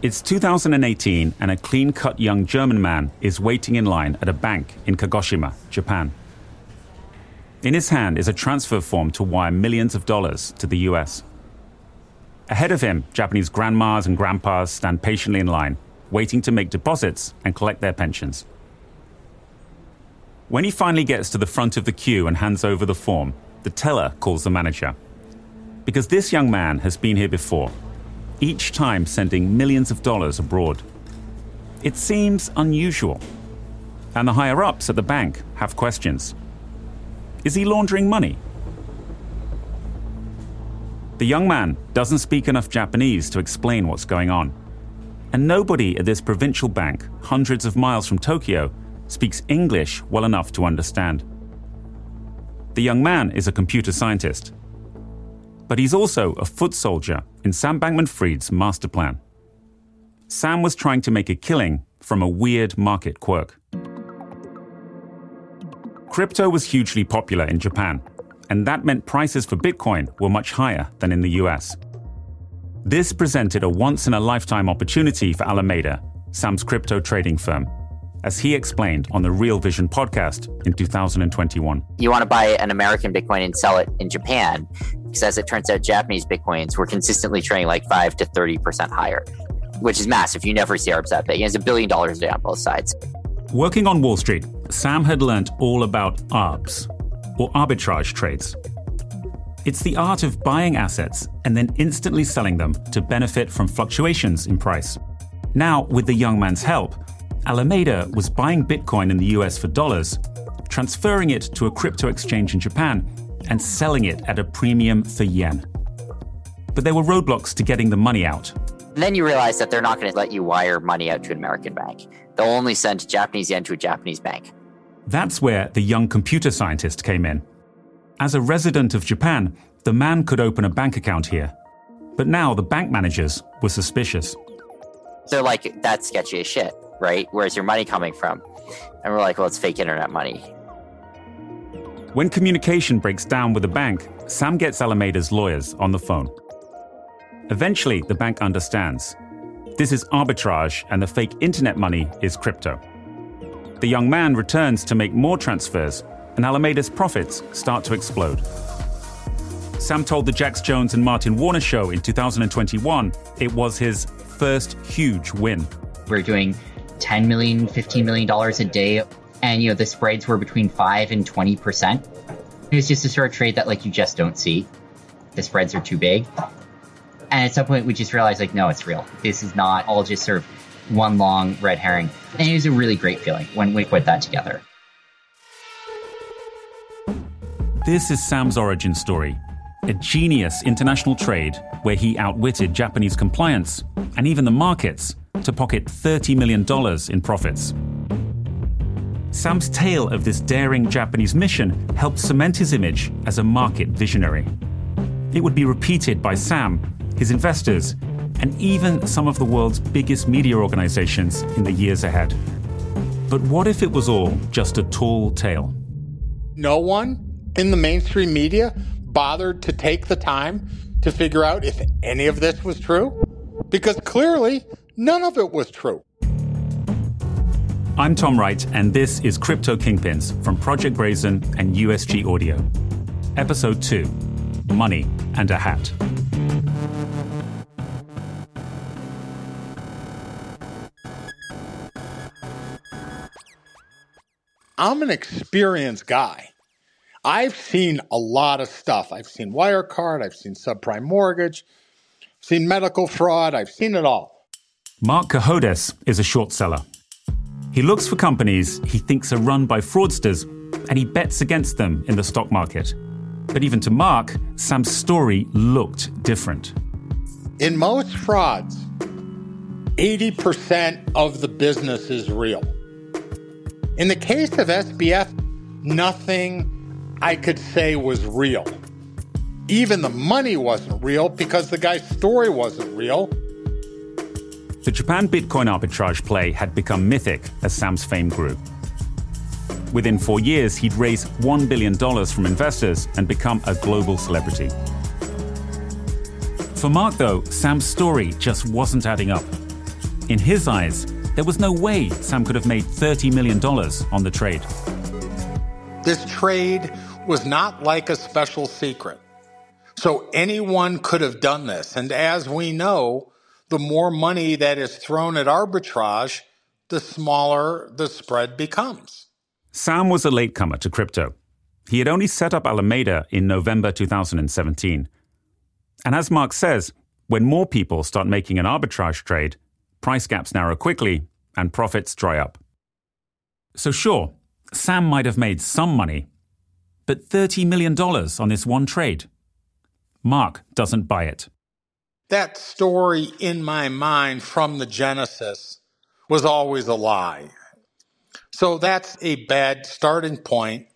It's 2018, and a clean cut young German man is waiting in line at a bank in Kagoshima, Japan. In his hand is a transfer form to wire millions of dollars to the US. Ahead of him, Japanese grandmas and grandpas stand patiently in line, waiting to make deposits and collect their pensions. When he finally gets to the front of the queue and hands over the form, the teller calls the manager. Because this young man has been here before each time sending millions of dollars abroad. It seems unusual, and the higher ups at the bank have questions. Is he laundering money? The young man doesn't speak enough Japanese to explain what's going on. And nobody at this provincial bank, hundreds of miles from Tokyo, speaks English well enough to understand. The young man is a computer scientist but he's also a foot soldier in Sam Bankman Fried's master plan. Sam was trying to make a killing from a weird market quirk. Crypto was hugely popular in Japan, and that meant prices for Bitcoin were much higher than in the US. This presented a once in a lifetime opportunity for Alameda, Sam's crypto trading firm, as he explained on the Real Vision podcast in 2021. You want to buy an American Bitcoin and sell it in Japan, because as it turns out, Japanese Bitcoins were consistently trading like 5 to 30% higher, which is massive. You never see ARBs that big. It's a billion dollars a day on both sides. Working on Wall Street, Sam had learned all about ARBs, or arbitrage trades. It's the art of buying assets and then instantly selling them to benefit from fluctuations in price. Now, with the young man's help, Alameda was buying Bitcoin in the US for dollars, transferring it to a crypto exchange in Japan, and selling it at a premium for yen. But there were roadblocks to getting the money out. And then you realize that they're not going to let you wire money out to an American bank. They'll only send Japanese yen to a Japanese bank. That's where the young computer scientist came in. As a resident of Japan, the man could open a bank account here. But now the bank managers were suspicious. They're like, that's sketchy as shit right? Where's your money coming from? And we're like, well, it's fake internet money. When communication breaks down with the bank, Sam gets Alameda's lawyers on the phone. Eventually, the bank understands. This is arbitrage, and the fake internet money is crypto. The young man returns to make more transfers, and Alameda's profits start to explode. Sam told the Jax Jones and Martin Warner show in 2021 it was his first huge win. We're doing 10 million, 15 million dollars a day. And, you know, the spreads were between five and 20%. It was just a sort of trade that like you just don't see. The spreads are too big. And at some point we just realized like, no, it's real. This is not all just sort of one long red herring. And it was a really great feeling when we put that together. This is Sam's origin story. A genius international trade where he outwitted Japanese compliance and even the markets to pocket $30 million in profits. Sam's tale of this daring Japanese mission helped cement his image as a market visionary. It would be repeated by Sam, his investors, and even some of the world's biggest media organizations in the years ahead. But what if it was all just a tall tale? No one in the mainstream media bothered to take the time to figure out if any of this was true? Because clearly None of it was true. I'm Tom Wright, and this is Crypto Kingpins from Project Brazen and USG Audio. Episode 2 Money and a Hat. I'm an experienced guy. I've seen a lot of stuff. I've seen Wirecard, I've seen subprime mortgage, I've seen medical fraud, I've seen it all. Marc Cohodes is a short seller. He looks for companies he thinks are run by fraudsters and he bets against them in the stock market. But even to Mark, Sam's story looked different. In most frauds, 80% of the business is real. In the case of SBF, nothing I could say was real. Even the money wasn't real because the guy's story wasn't real. The Japan Bitcoin arbitrage play had become mythic as Sam's fame grew. Within four years, he'd raise $1 billion from investors and become a global celebrity. For Marc, though, Sam's story just wasn't adding up. In his eyes, there was no way Sam could have made $30 million on the trade. This trade was not like a special secret. So anyone could have done this. And as we know, the more money that is thrown at arbitrage, the smaller the spread becomes. Sam was a latecomer to crypto. He had only set up Alameda in November 2017. And as Marc says, when more people start making an arbitrage trade, price gaps narrow quickly and profits dry up. So, sure, Sam might have made some money, but $30 million on this one trade. Marc doesn't buy it. That story in my mind from the Genesis was always a lie. So that's a bad starting point,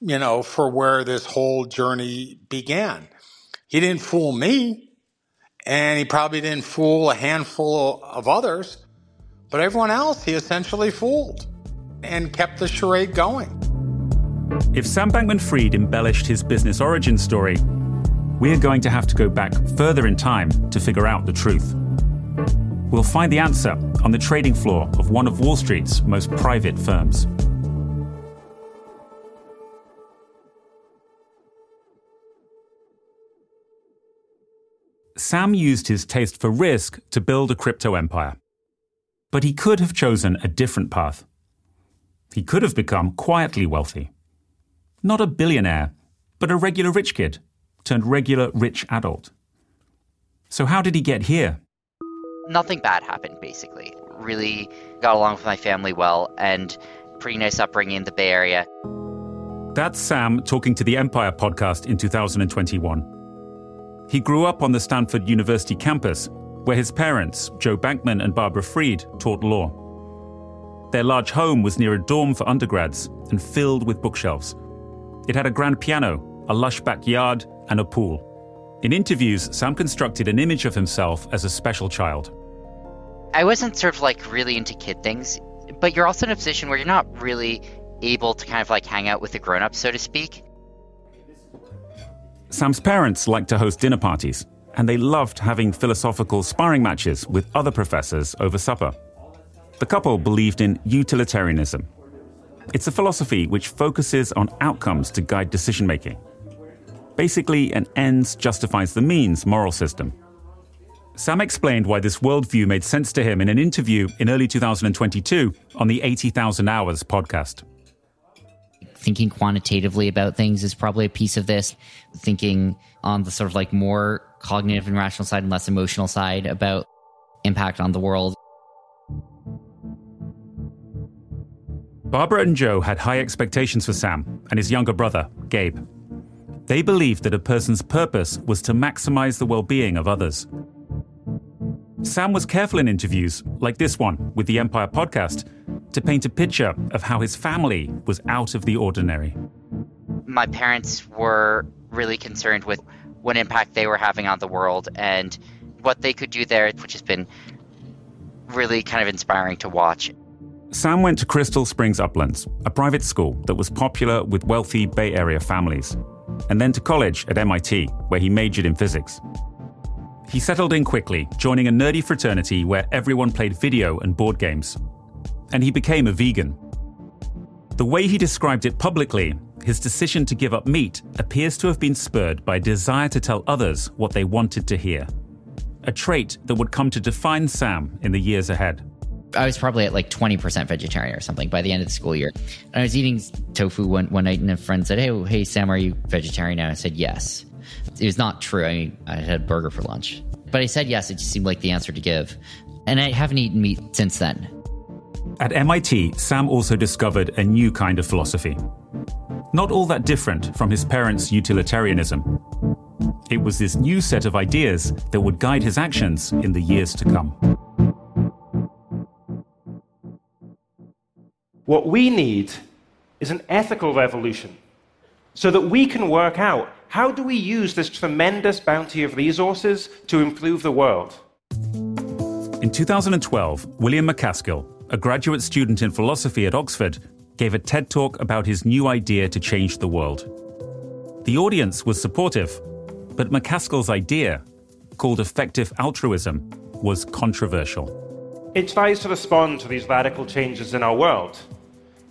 you know, for where this whole journey began. He didn't fool me, and he probably didn't fool a handful of others, but everyone else he essentially fooled and kept the charade going. If Sam Bankman Fried embellished his business origin story, we are going to have to go back further in time to figure out the truth. We'll find the answer on the trading floor of one of Wall Street's most private firms. Sam used his taste for risk to build a crypto empire. But he could have chosen a different path. He could have become quietly wealthy. Not a billionaire, but a regular rich kid turned regular rich adult. So, how did he get here? Nothing bad happened, basically. Really got along with my family well and pretty nice upbringing in the Bay Area. That's Sam talking to the Empire podcast in 2021. He grew up on the Stanford University campus, where his parents, Joe Bankman and Barbara Freed, taught law. Their large home was near a dorm for undergrads and filled with bookshelves. It had a grand piano, a lush backyard, and a pool. In interviews, Sam constructed an image of himself as a special child. I wasn't sort of like really into kid things, but you're also in a position where you're not really able to kind of like hang out with the grown ups, so to speak. Sam's parents liked to host dinner parties, and they loved having philosophical sparring matches with other professors over supper. The couple believed in utilitarianism. It's a philosophy which focuses on outcomes to guide decision making. Basically, an ends justifies the means moral system. Sam explained why this worldview made sense to him in an interview in early 2022 on the 80,000 Hours podcast. Thinking quantitatively about things is probably a piece of this. Thinking on the sort of like more cognitive and rational side and less emotional side about impact on the world. Barbara and Joe had high expectations for Sam and his younger brother, Gabe. They believed that a person's purpose was to maximize the well being of others. Sam was careful in interviews, like this one with the Empire podcast, to paint a picture of how his family was out of the ordinary. My parents were really concerned with what impact they were having on the world and what they could do there, which has been really kind of inspiring to watch. Sam went to Crystal Springs Uplands, a private school that was popular with wealthy Bay Area families and then to college at MIT, where he majored in physics. He settled in quickly, joining a nerdy fraternity where everyone played video and board games. And he became a vegan. The way he described it publicly, his decision to give up meat appears to have been spurred by a desire to tell others what they wanted to hear. A trait that would come to define Sam in the years ahead. I was probably at like 20% vegetarian or something by the end of the school year. And I was eating tofu one, one night, and a friend said, Hey, hey, Sam, are you vegetarian now? I said, Yes. It was not true. I, I had a burger for lunch. But I said yes. It just seemed like the answer to give. And I haven't eaten meat since then. At MIT, Sam also discovered a new kind of philosophy. Not all that different from his parents' utilitarianism. It was this new set of ideas that would guide his actions in the years to come. What we need is an ethical revolution so that we can work out how do we use this tremendous bounty of resources to improve the world. In 2012, William MacAskill, a graduate student in philosophy at Oxford, gave a TED talk about his new idea to change the world. The audience was supportive, but MacAskill's idea, called effective altruism, was controversial. It tries to respond to these radical changes in our world,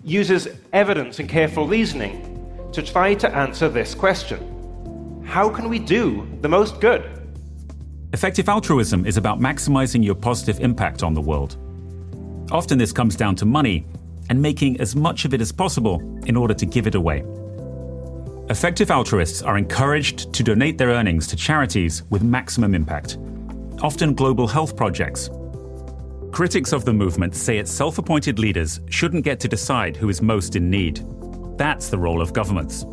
uses evidence and careful reasoning to try to answer this question How can we do the most good? Effective altruism is about maximizing your positive impact on the world. Often this comes down to money and making as much of it as possible in order to give it away. Effective altruists are encouraged to donate their earnings to charities with maximum impact, often global health projects. Critics of the movement say its self appointed leaders shouldn't get to decide who is most in need. That's the role of governments.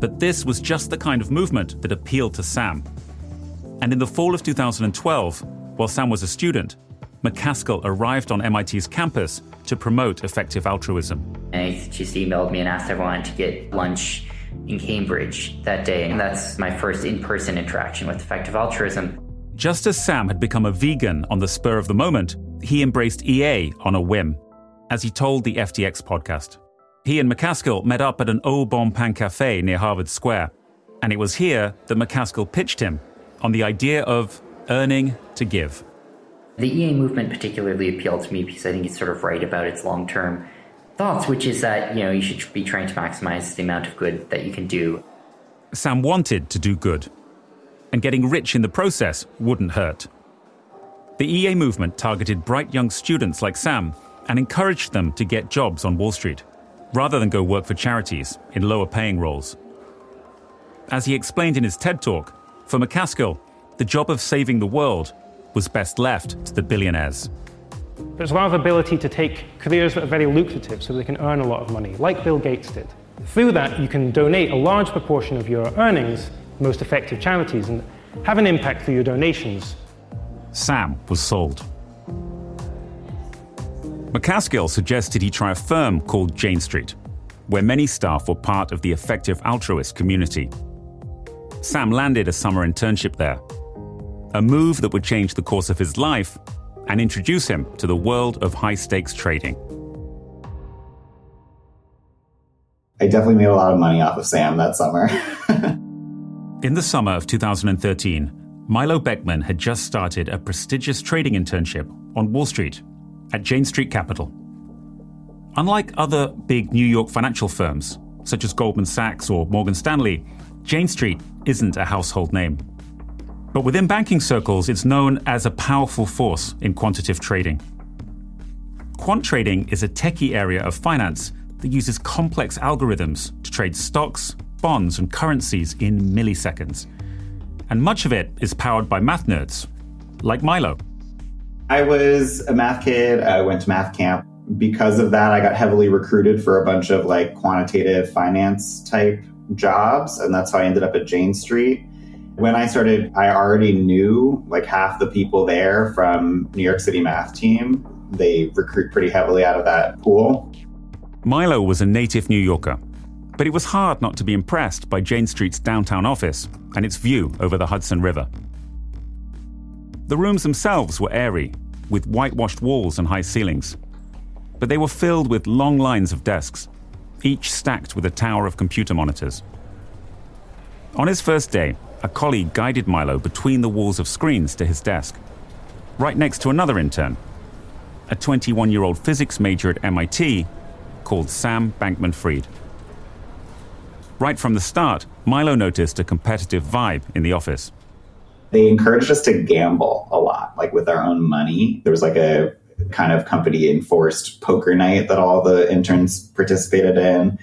But this was just the kind of movement that appealed to Sam. And in the fall of 2012, while Sam was a student, MacAskill arrived on MIT's campus to promote effective altruism. And he just emailed me and asked everyone to get lunch in Cambridge that day. And that's my first in person interaction with effective altruism. Just as Sam had become a vegan on the spur of the moment, he embraced EA on a whim, as he told the FTX podcast. He and MacAskill met up at an Au Bon Pain Cafe near Harvard Square, and it was here that MacAskill pitched him on the idea of earning to give. The EA movement particularly appealed to me because I think it's sort of right about its long term thoughts, which is that, you know, you should be trying to maximize the amount of good that you can do. Sam wanted to do good, and getting rich in the process wouldn't hurt. The EA movement targeted bright young students like Sam and encouraged them to get jobs on Wall Street, rather than go work for charities in lower paying roles. As he explained in his TED talk, for MacAskill, the job of saving the world was best left to the billionaires. There's a lot of ability to take careers that are very lucrative so they can earn a lot of money, like Bill Gates did. Through that, you can donate a large proportion of your earnings most effective charities and have an impact through your donations. Sam was sold. MacAskill suggested he try a firm called Jane Street, where many staff were part of the effective altruist community. Sam landed a summer internship there a move that would change the course of his life and introduce him to the world of high stakes trading. I definitely made a lot of money off of Sam that summer. In the summer of 2013, Milo Beckman had just started a prestigious trading internship on Wall Street at Jane Street Capital. Unlike other big New York financial firms, such as Goldman Sachs or Morgan Stanley, Jane Street isn't a household name. But within banking circles, it's known as a powerful force in quantitative trading. Quant trading is a techie area of finance that uses complex algorithms to trade stocks, bonds, and currencies in milliseconds. And much of it is powered by math nerds, like Milo. I was a math kid. I went to math camp. Because of that, I got heavily recruited for a bunch of like quantitative finance type jobs. And that's how I ended up at Jane Street. When I started, I already knew like half the people there from New York City math team. They recruit pretty heavily out of that pool. Milo was a native New Yorker, but it was hard not to be impressed by Jane Street's downtown office and its view over the Hudson River. The rooms themselves were airy, with whitewashed walls and high ceilings, but they were filled with long lines of desks, each stacked with a tower of computer monitors. On his first day, a colleague guided Milo between the walls of screens to his desk, right next to another intern, a 21 year old physics major at MIT called Sam Bankman Fried. Right from the start, Milo noticed a competitive vibe in the office. They encouraged us to gamble a lot, like with our own money. There was like a kind of company enforced poker night that all the interns participated in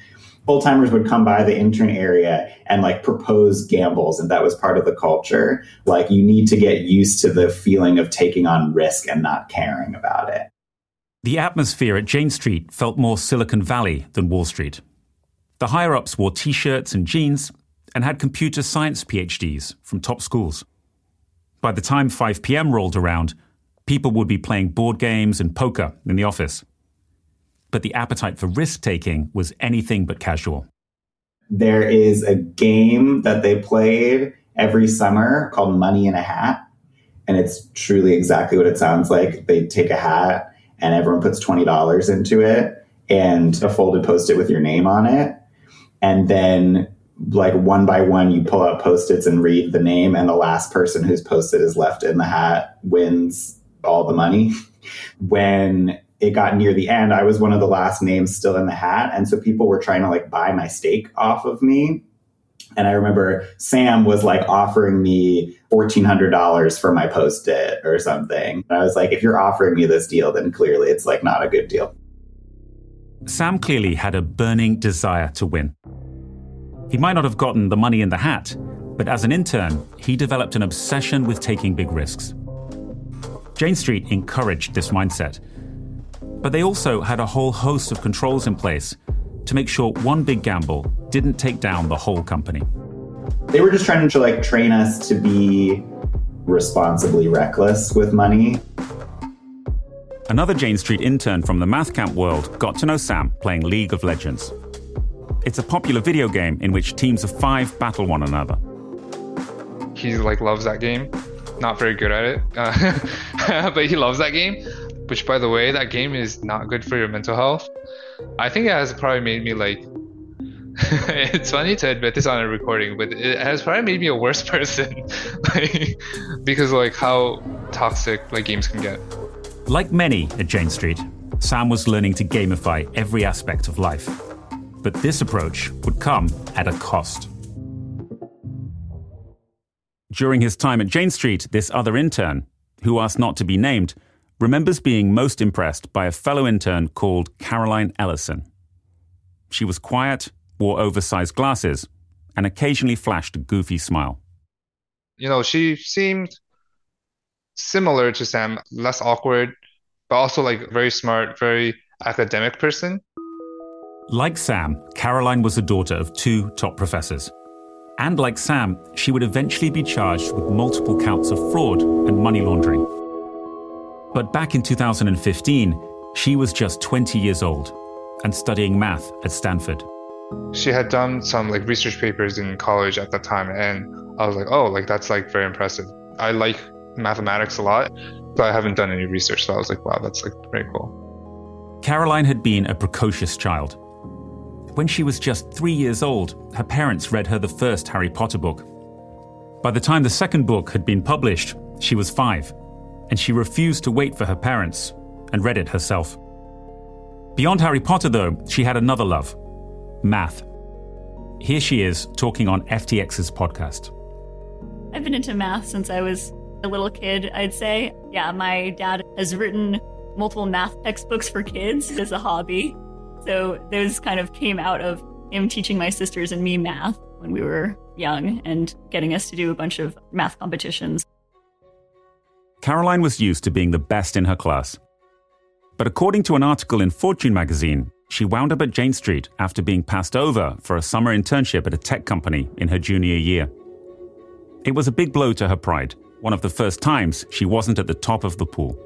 full timers would come by the intern area and like propose gambles. And that was part of the culture. Like you need to get used to the feeling of taking on risk and not caring about it. The atmosphere at Jane Street felt more Silicon Valley than Wall Street. The higher ups wore t shirts and jeans and had computer science PhDs from top schools. By the time 5 p.m. rolled around, people would be playing board games and poker in the office but the appetite for risk taking was anything but casual. There is a game that they played every summer called Money in a Hat. And it's truly exactly what it sounds like. They take a hat and everyone puts $20 into it and a folded post it with your name on it. And then, like one by one, you pull out post its and read the name, and the last person whose post it is left in the hat wins all the money. when it got near the end, I was one of the last names still in the hat. And so people were trying to like buy my stake off of me. And I remember Sam was like offering me $1,400 for my post it or something. And I was like, if you're offering me this deal, then clearly it's like not a good deal. Sam clearly had a burning desire to win. He might not have gotten the money in the hat, but as an intern, he developed an obsession with taking big risks. Jane Street encouraged this mindset. But they also had a whole host of controls in place to make sure one big gamble didn't take down the whole company. They were just trying to like train us to be responsibly reckless with money. Another Jane Street intern from the math camp world got to know Sam playing League of Legends. It's a popular video game in which teams of five battle one another. He like loves that game. Not very good at it, uh, but he loves that game. Which, by the way, that game is not good for your mental health. I think it has probably made me like. it's funny to admit this on a recording, but it has probably made me a worse person, like, because like how toxic like games can get. Like many at Jane Street, Sam was learning to gamify every aspect of life. But this approach would come at a cost. During his time at Jane Street, this other intern, who asked not to be named, remembers being most impressed by a fellow intern called Caroline Ellison. She was quiet, wore oversized glasses, and occasionally flashed a goofy smile. You know, she seemed similar to Sam, less awkward, but also like very smart, very academic person. Like Sam, Caroline was the daughter of two top professors. And like Sam, she would eventually be charged with multiple counts of fraud and money laundering. But back in 2015, she was just 20 years old and studying math at Stanford. She had done some like research papers in college at that time and I was like, "Oh, like that's like very impressive." I like mathematics a lot, but I haven't done any research, so I was like, "Wow, that's like very cool." Caroline had been a precocious child. When she was just three years old, her parents read her the first Harry Potter book. By the time the second book had been published, she was five and she refused to wait for her parents and read it herself. Beyond Harry Potter, though, she had another love math. Here she is talking on FTX's podcast. I've been into math since I was a little kid, I'd say. Yeah, my dad has written multiple math textbooks for kids as a hobby. So those kind of came out of him teaching my sisters and me math when we were young and getting us to do a bunch of math competitions. Caroline was used to being the best in her class. But according to an article in Fortune magazine, she wound up at Jane Street after being passed over for a summer internship at a tech company in her junior year. It was a big blow to her pride, one of the first times she wasn't at the top of the pool.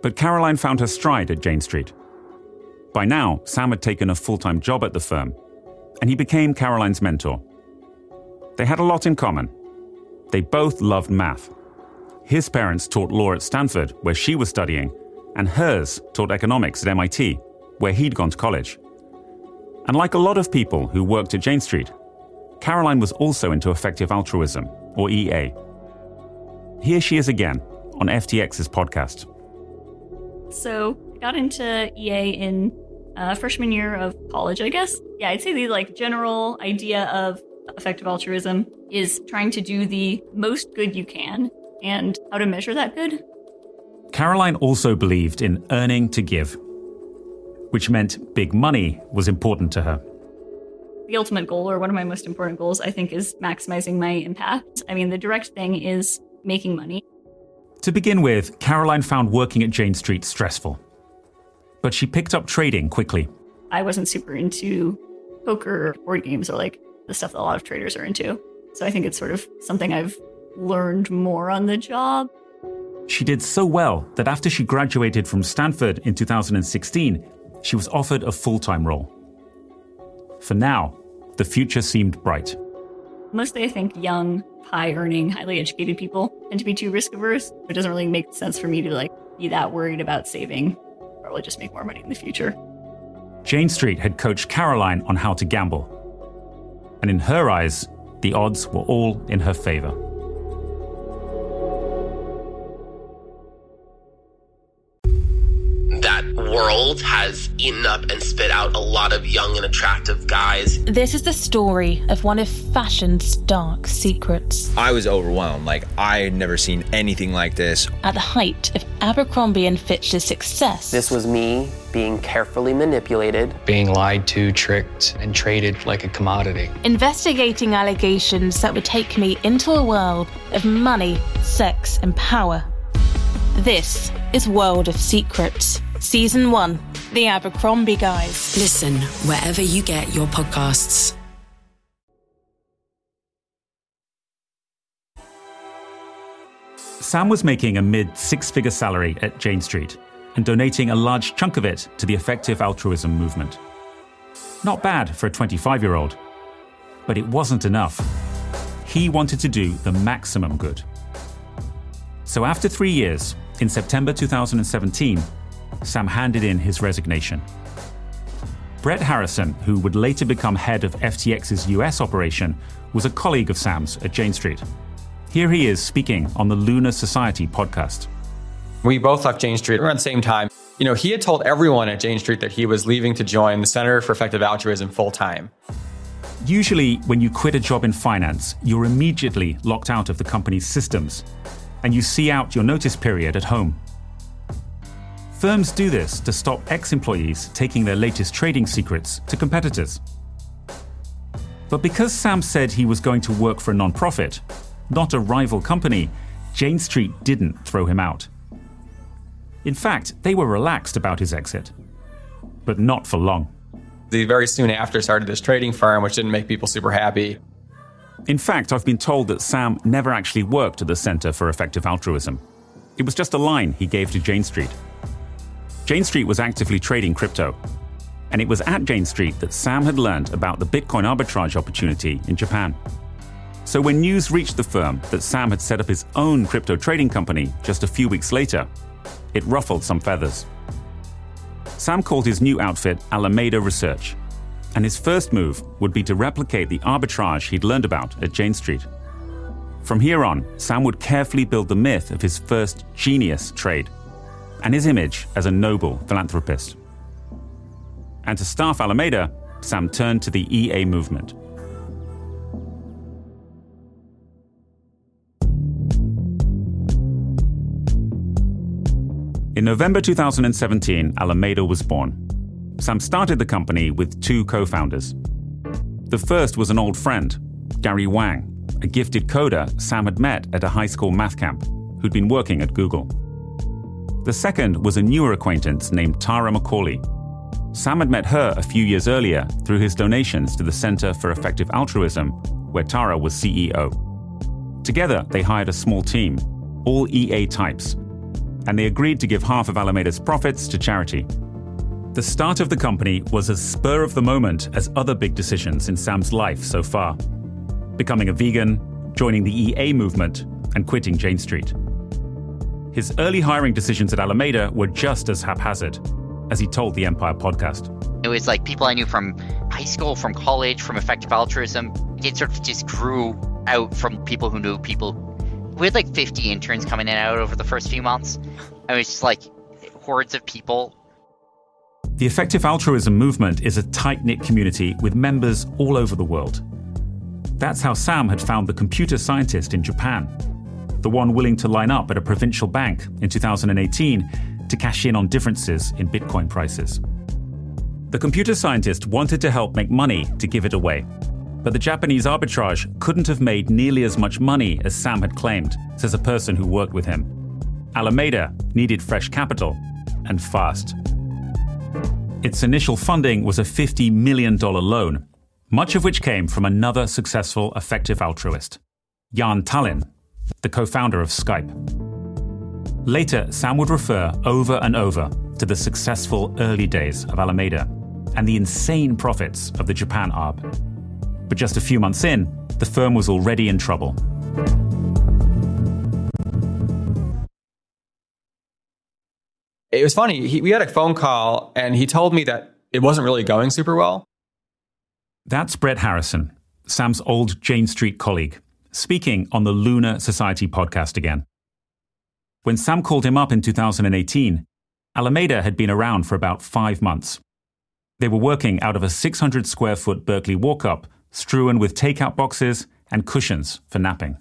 But Caroline found her stride at Jane Street. By now, Sam had taken a full time job at the firm, and he became Caroline's mentor. They had a lot in common. They both loved math his parents taught law at Stanford, where she was studying, and hers taught economics at MIT, where he'd gone to college. And like a lot of people who worked at Jane Street, Caroline was also into effective altruism, or EA. Here she is again on FTX's podcast. So got into EA in uh, freshman year of college, I guess. Yeah, I'd say the like general idea of effective altruism is trying to do the most good you can and how to measure that good. Caroline also believed in earning to give, which meant big money was important to her. The ultimate goal, or one of my most important goals, I think, is maximizing my impact. I mean, the direct thing is making money. To begin with, Caroline found working at Jane Street stressful. But she picked up trading quickly. I wasn't super into poker or board games or like the stuff that a lot of traders are into. So I think it's sort of something I've learned more on the job. She did so well that after she graduated from Stanford in 2016, she was offered a full time role. For now, the future seemed bright. Mostly, I think young, high earning, highly educated people tend to be too risk averse. It doesn't really make sense for me to like be that worried about saving probably just make more money in the future. Jane Street had coached Caroline on how to gamble. And in her eyes, the odds were all in her favor. That world has eaten up and spit out a lot of young and attractive guys. This is the story of one of fashion's dark secrets. I was overwhelmed. Like, I had never seen anything like this. At the height of Abercrombie and Fitch's success. This was me being carefully manipulated, being lied to, tricked, and traded like a commodity. Investigating allegations that would take me into a world of money, sex, and power. This is World of Secrets, Season 1 The Abercrombie Guys. Listen wherever you get your podcasts. Sam was making a mid six figure salary at Jane Street and donating a large chunk of it to the effective altruism movement. Not bad for a 25 year old, but it wasn't enough. He wanted to do the maximum good. So after three years, in September 2017, Sam handed in his resignation. Brett Harrison, who would later become head of FTX's US operation, was a colleague of Sam's at Jane Street. Here he is speaking on the Lunar Society podcast. We both left Jane Street around the same time. You know, he had told everyone at Jane Street that he was leaving to join the Center for Effective Altruism full time. Usually, when you quit a job in finance, you're immediately locked out of the company's systems and you see out your notice period at home. Firms do this to stop ex employees taking their latest trading secrets to competitors. But because Sam said he was going to work for a nonprofit, not a rival company, Jane Street didn't throw him out. In fact, they were relaxed about his exit. But not for long. He very soon after started this trading firm, which didn't make people super happy. In fact, I've been told that Sam never actually worked at the Center for Effective Altruism. It was just a line he gave to Jane Street. Jane Street was actively trading crypto. And it was at Jane Street that Sam had learned about the Bitcoin arbitrage opportunity in Japan. So when news reached the firm that Sam had set up his own crypto trading company just a few weeks later, it ruffled some feathers. Sam called his new outfit Alameda Research, and his first move would be to replicate the arbitrage he'd learned about at Jane Street. From here on, Sam would carefully build the myth of his first genius trade and his image as a noble philanthropist. And to staff Alameda, Sam turned to the EA movement. In November 2017, Alameda was born. Sam started the company with two co founders. The first was an old friend, Gary Wang, a gifted coder Sam had met at a high school math camp who'd been working at Google. The second was a newer acquaintance named Tara Mac Aulay. Sam had met her a few years earlier through his donations to the Center for Effective Altruism, where Tara was CEO. Together, they hired a small team, all EA types, and they agreed to give half of Alameda's profits to charity. The start of the company was as spur of the moment as other big decisions in Sam's life so far becoming a vegan, joining the EA movement, and quitting Jane Street. His early hiring decisions at Alameda were just as haphazard, as he told the Empire podcast. It was like people I knew from high school, from college, from effective altruism. It sort of just grew out from people who knew people we had like 50 interns coming in and out over the first few months. It was just like hordes of people. The effective altruism movement is a tight knit community with members all over the world. That's how Sam had found the computer scientist in Japan, the one willing to line up at a provincial bank in 2018 to cash in on differences in Bitcoin prices. The computer scientist wanted to help make money to give it away, but the Japanese arbitrage couldn't have made nearly as much money as Sam had claimed, says a person who worked with him. Alameda needed fresh capital, and fast. Its initial funding was a $50 million loan, much of which came from another successful effective altruist, Jan Tallinn, the co founder of Skype. Later, Sam would refer over and over to the successful early days of Alameda and the insane profits of the Japan ARB. But just a few months in, the firm was already in trouble. It was funny. He, we had a phone call, and he told me that it wasn't really going super well. That's Brett Harrison, Sam's old Jane Street colleague, speaking on the Lunar Society podcast again. When Sam called him up in 2018, Alameda had been around for about five months. They were working out of a 600 square foot Berkeley walk up, strewn with takeout boxes and cushions for napping.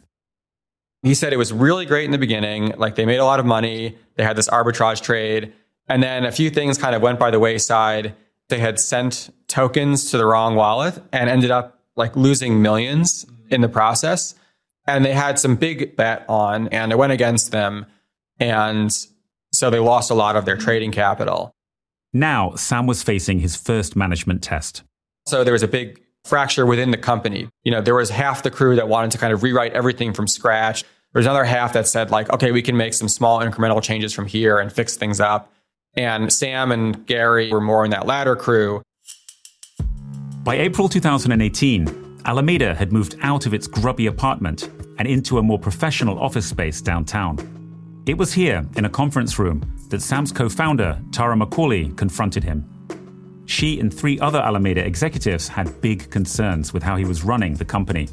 He said it was really great in the beginning. Like they made a lot of money. They had this arbitrage trade. And then a few things kind of went by the wayside. They had sent tokens to the wrong wallet and ended up like losing millions in the process. And they had some big bet on and it went against them. And so they lost a lot of their trading capital. Now, Sam was facing his first management test. So there was a big fracture within the company. You know, there was half the crew that wanted to kind of rewrite everything from scratch. There's another half that said like, okay, we can make some small incremental changes from here and fix things up. And Sam and Gary were more in that latter crew. By April 2018, Alameda had moved out of its grubby apartment and into a more professional office space downtown. It was here, in a conference room, that Sam's co founder, Tara Mac Aulay, confronted him. She and three other Alameda executives had big concerns with how he was running the company,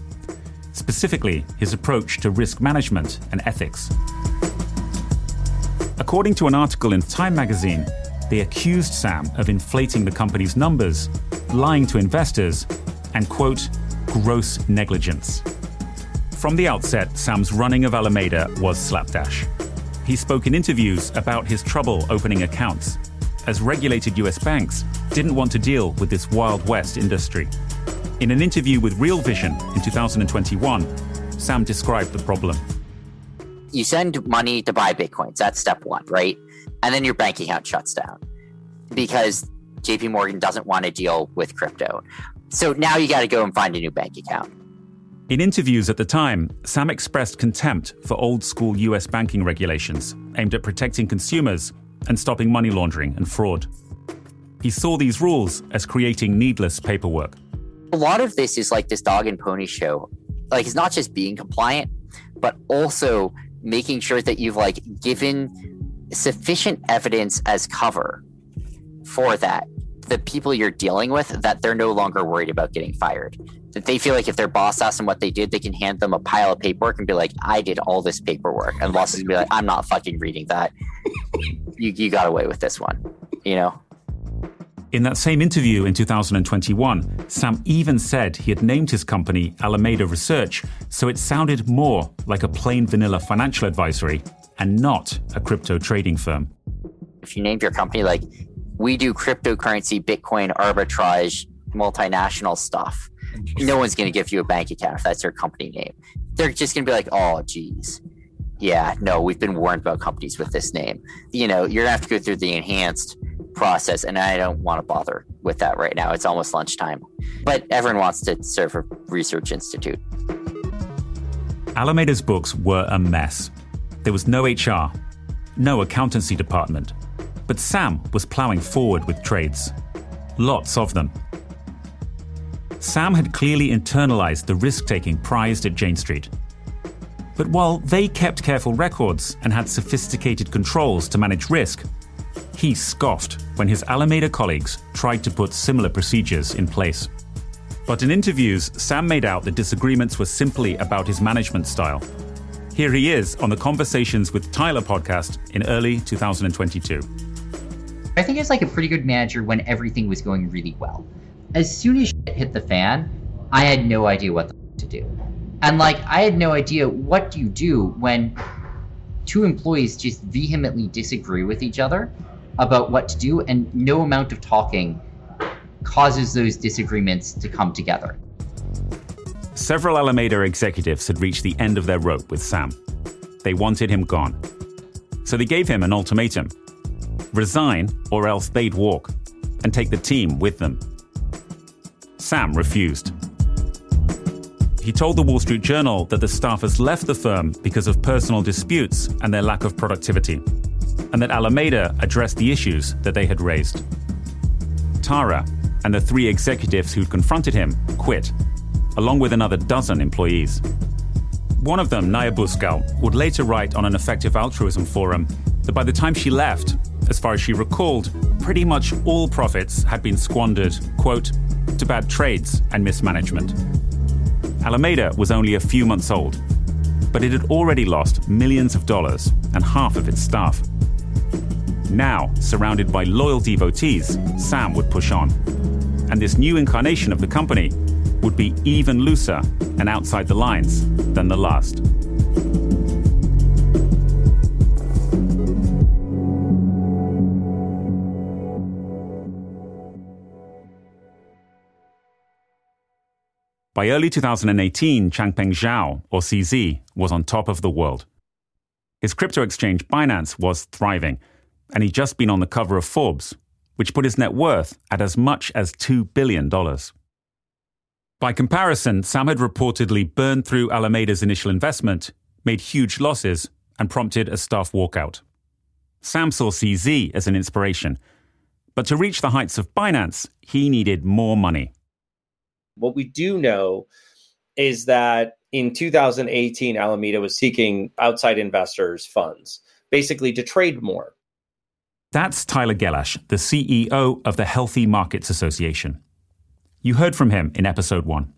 specifically his approach to risk management and ethics. According to an article in Time magazine, they accused Sam of inflating the company's numbers, lying to investors, and, quote, gross negligence. From the outset, Sam's running of Alameda was slapdash. He spoke in interviews about his trouble opening accounts, as regulated US banks didn't want to deal with this Wild West industry. In an interview with Real Vision in 2021, Sam described the problem. You send money to buy Bitcoins. That's step one, right? And then your bank account shuts down because JP Morgan doesn't want to deal with crypto. So now you got to go and find a new bank account. In interviews at the time, Sam expressed contempt for old school US banking regulations aimed at protecting consumers and stopping money laundering and fraud. He saw these rules as creating needless paperwork. A lot of this is like this dog and pony show. Like it's not just being compliant, but also making sure that you've like given sufficient evidence as cover for that the people you're dealing with that they're no longer worried about getting fired. That they feel like if their boss asks them what they did they can hand them a pile of paperwork and be like i did all this paperwork and the boss is gonna be like i'm not fucking reading that. You, you got away with this one you know? In that same interview in 2021, Sam even said he had named his company Alameda Research so it sounded more like a plain vanilla financial advisory and not a crypto trading firm. If you named your company like, we do cryptocurrency, Bitcoin arbitrage, multinational stuff, no one's going to give you a bank account if that's your company name. They're just going to be like, oh, geez. Yeah, no, we've been warned about companies with this name. You know, you're going to have to go through the enhanced process and i don't want to bother with that right now it's almost lunchtime but everyone wants to serve a research institute alameda's books were a mess there was no hr no accountancy department but sam was plowing forward with trades lots of them sam had clearly internalized the risk-taking prized at jane street but while they kept careful records and had sophisticated controls to manage risk he scoffed when his Alameda colleagues tried to put similar procedures in place. But in interviews, Sam made out that disagreements were simply about his management style. Here he is on the Conversations with Tyler podcast in early 2022. I think he was like a pretty good manager when everything was going really well. As soon as shit hit the fan, I had no idea what to do. And like, I had no idea what do you do when two employees just vehemently disagree with each other about what to do, and no amount of talking causes those disagreements to come together. Several Alameda executives had reached the end of their rope with Sam. They wanted him gone. So they gave him an ultimatum resign, or else they'd walk, and take the team with them. Sam refused. He told the Wall Street Journal that the staffers left the firm because of personal disputes and their lack of productivity and that Alameda addressed the issues that they had raised. Tara and the three executives who'd confronted him quit, along with another dozen employees. One of them, Naia Bouscal, would later write on an effective altruism forum that by the time she left, as far as she recalled, pretty much all profits had been squandered, quote, to bad trades and mismanagement. Alameda was only a few months old, but it had already lost millions of dollars and half of its staff. Now, surrounded by loyal devotees, Sam would push on. And this new incarnation of the company would be even looser and outside the lines than the last. By early 2018, Changpeng Zhao, or CZ, was on top of the world. His crypto exchange Binance was thriving, and he'd just been on the cover of Forbes, which put his net worth at as much as $2 billion. By comparison, Sam had reportedly burned through Alameda's initial investment, made huge losses, and prompted a staff walkout. Sam saw CZ as an inspiration, but to reach the heights of Binance, he needed more money. What we do know is that in 2018, Alameda was seeking outside investors' funds, basically to trade more. That's Tyler Gellasch, the CEO of the Healthy Markets Association. You heard from him in episode one.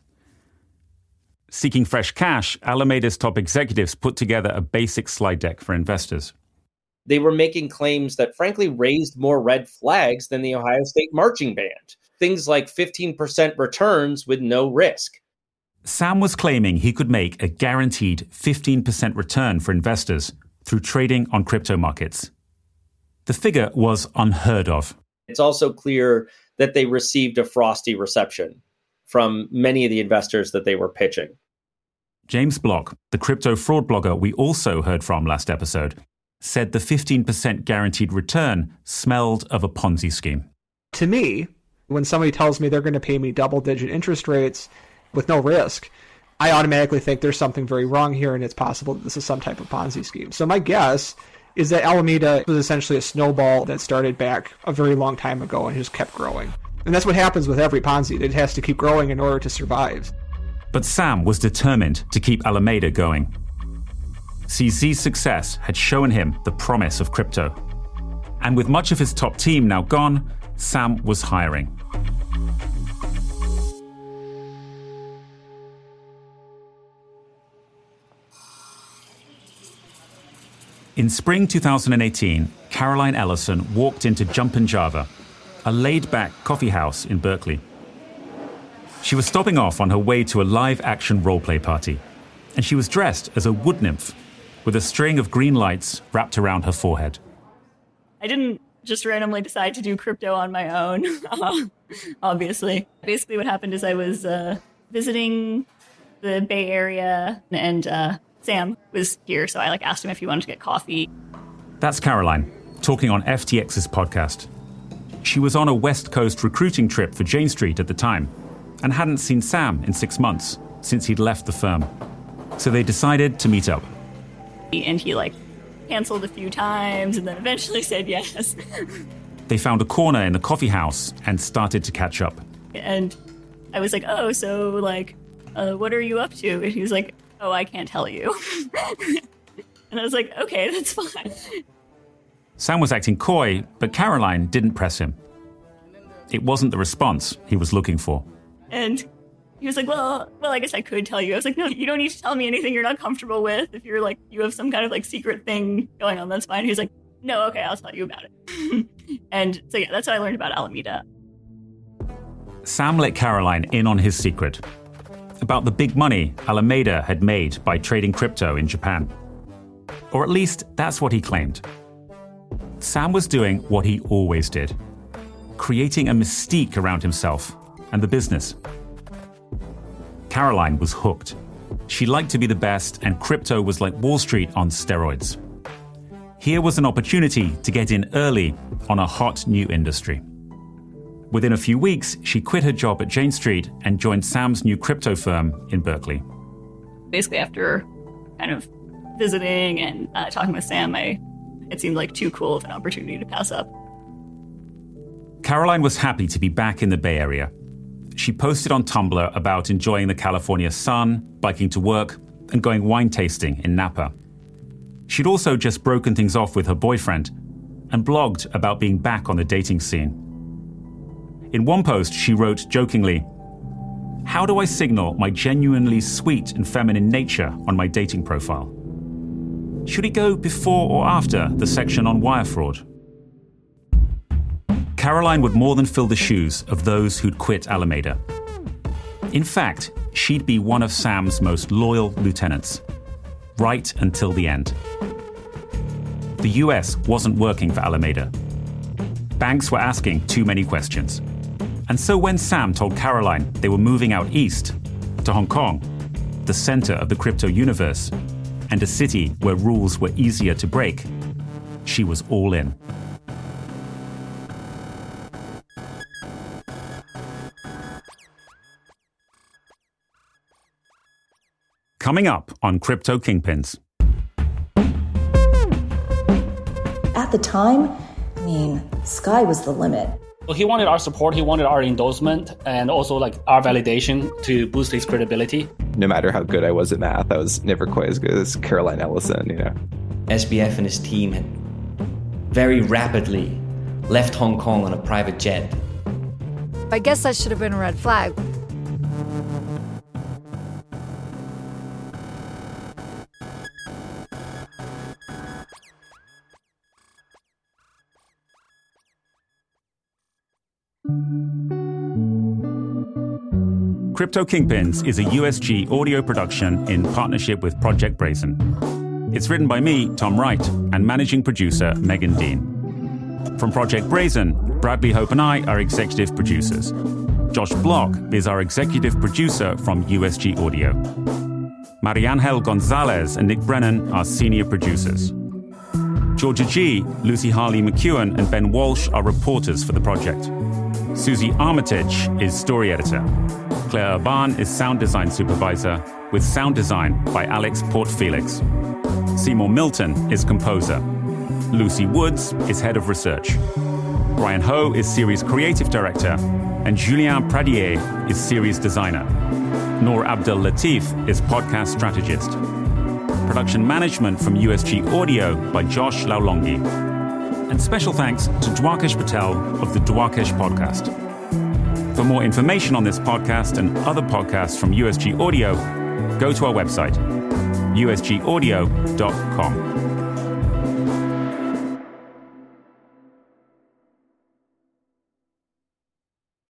Seeking fresh cash, Alameda's top executives put together a basic slide deck for investors. They were making claims that, frankly, raised more red flags than the Ohio State marching band things like 15% returns with no risk. Sam was claiming he could make a guaranteed 15% return for investors through trading on crypto markets. The figure was unheard of. It's also clear that they received a frosty reception from many of the investors that they were pitching. James Block, the crypto fraud blogger we also heard from last episode, said the 15% guaranteed return smelled of a Ponzi scheme. To me, when somebody tells me they're going to pay me double digit interest rates with no risk, I automatically think there's something very wrong here and it's possible that this is some type of Ponzi scheme. So my guess is that Alameda was essentially a snowball that started back a very long time ago and just kept growing. And that's what happens with every Ponzi. It has to keep growing in order to survive. But Sam was determined to keep Alameda going. CZ's success had shown him the promise of crypto. And with much of his top team now gone, Sam was hiring. In spring 2018, Caroline Ellison walked into Jumpin' Java, a laid back coffee house in Berkeley. She was stopping off on her way to a live action roleplay party, and she was dressed as a wood nymph with a string of green lights wrapped around her forehead. I didn't just randomly decide to do crypto on my own, obviously. Basically, what happened is I was uh, visiting the Bay Area and uh, Sam was here, so I like asked him if he wanted to get coffee. That's Caroline, talking on FTX's podcast. She was on a West Coast recruiting trip for Jane Street at the time and hadn't seen Sam in six months since he'd left the firm. So they decided to meet up. And he like canceled a few times and then eventually said yes. they found a corner in the coffee house and started to catch up. And I was like, "Oh, so like uh, what are you up to?" And he was like, oh, I can't tell you. and I was like, okay, that's fine. Sam was acting coy, but Caroline didn't press him. It wasn't the response he was looking for. And he was like, well, well, I guess I could tell you. I was like, no, you don't need to tell me anything you're not comfortable with. If you're like, you have some kind of like secret thing going on, that's fine. He was like, no, okay, I'll tell you about it. and so, yeah, that's how I learned about Alameda. Sam let Caroline in on his secret about the big money Alameda had made by trading crypto in Japan. Or at least that's what he claimed. Sam was doing what he always did creating a mystique around himself and the business. Caroline was hooked. She liked to be the best, and crypto was like Wall Street on steroids. Here was an opportunity to get in early on a hot new industry. Within a few weeks, she quit her job at Jane Street and joined Sam's new crypto firm in Berkeley. Basically, after kind of visiting and uh, talking with Sam, I, it seemed like too cool of an opportunity to pass up. Caroline was happy to be back in the Bay Area. She posted on Tumblr about enjoying the California sun, biking to work, and going wine tasting in Napa. She'd also just broken things off with her boyfriend and blogged about being back on the dating scene. In one post, she wrote jokingly, How do I signal my genuinely sweet and feminine nature on my dating profile? Should it go before or after the section on wire fraud? Caroline would more than fill the shoes of those who'd quit Alameda. In fact, she'd be one of Sam's most loyal lieutenants, right until the end. The US wasn't working for Alameda. Banks were asking too many questions. And so when Sam told Caroline they were moving out east to Hong Kong, the center of the crypto universe, and a city where rules were easier to break, she was all in. Coming up on Crypto Kingpins. At the time, I mean, sky was the limit. He wanted our support, he wanted our endorsement, and also like our validation to boost his credibility. No matter how good I was at math, I was never quite as good as Caroline Ellison, you know. SBF and his team had very rapidly left Hong Kong on a private jet. I guess that should have been a red flag. Crypto Kingpins is a USG audio production in partnership with Project Brazen. It's written by me, Tom Wright, and managing producer Megan Dean. From Project Brazen, Bradley Hope and I are executive producers. Josh Block is our executive producer from USG Audio. Mariangel Gonzalez and Nick Brennan are senior producers. Georgia G, Lucy Harley McEwen, and Ben Walsh are reporters for the project. Susie Armitage is story editor. Claire Urban is sound design supervisor, with sound design by Alex Portfelix. Seymour Milton is composer. Lucy Woods is head of research. Brian Ho is series creative director, and Julien Pradier is series designer. Noor Abdel Latif is podcast strategist. Production management from USG Audio by Josh Laulongi. And special thanks to Dwarkesh Patel of the Dwarkesh Podcast. For more information on this podcast and other podcasts from USG Audio, go to our website, usgaudio.com.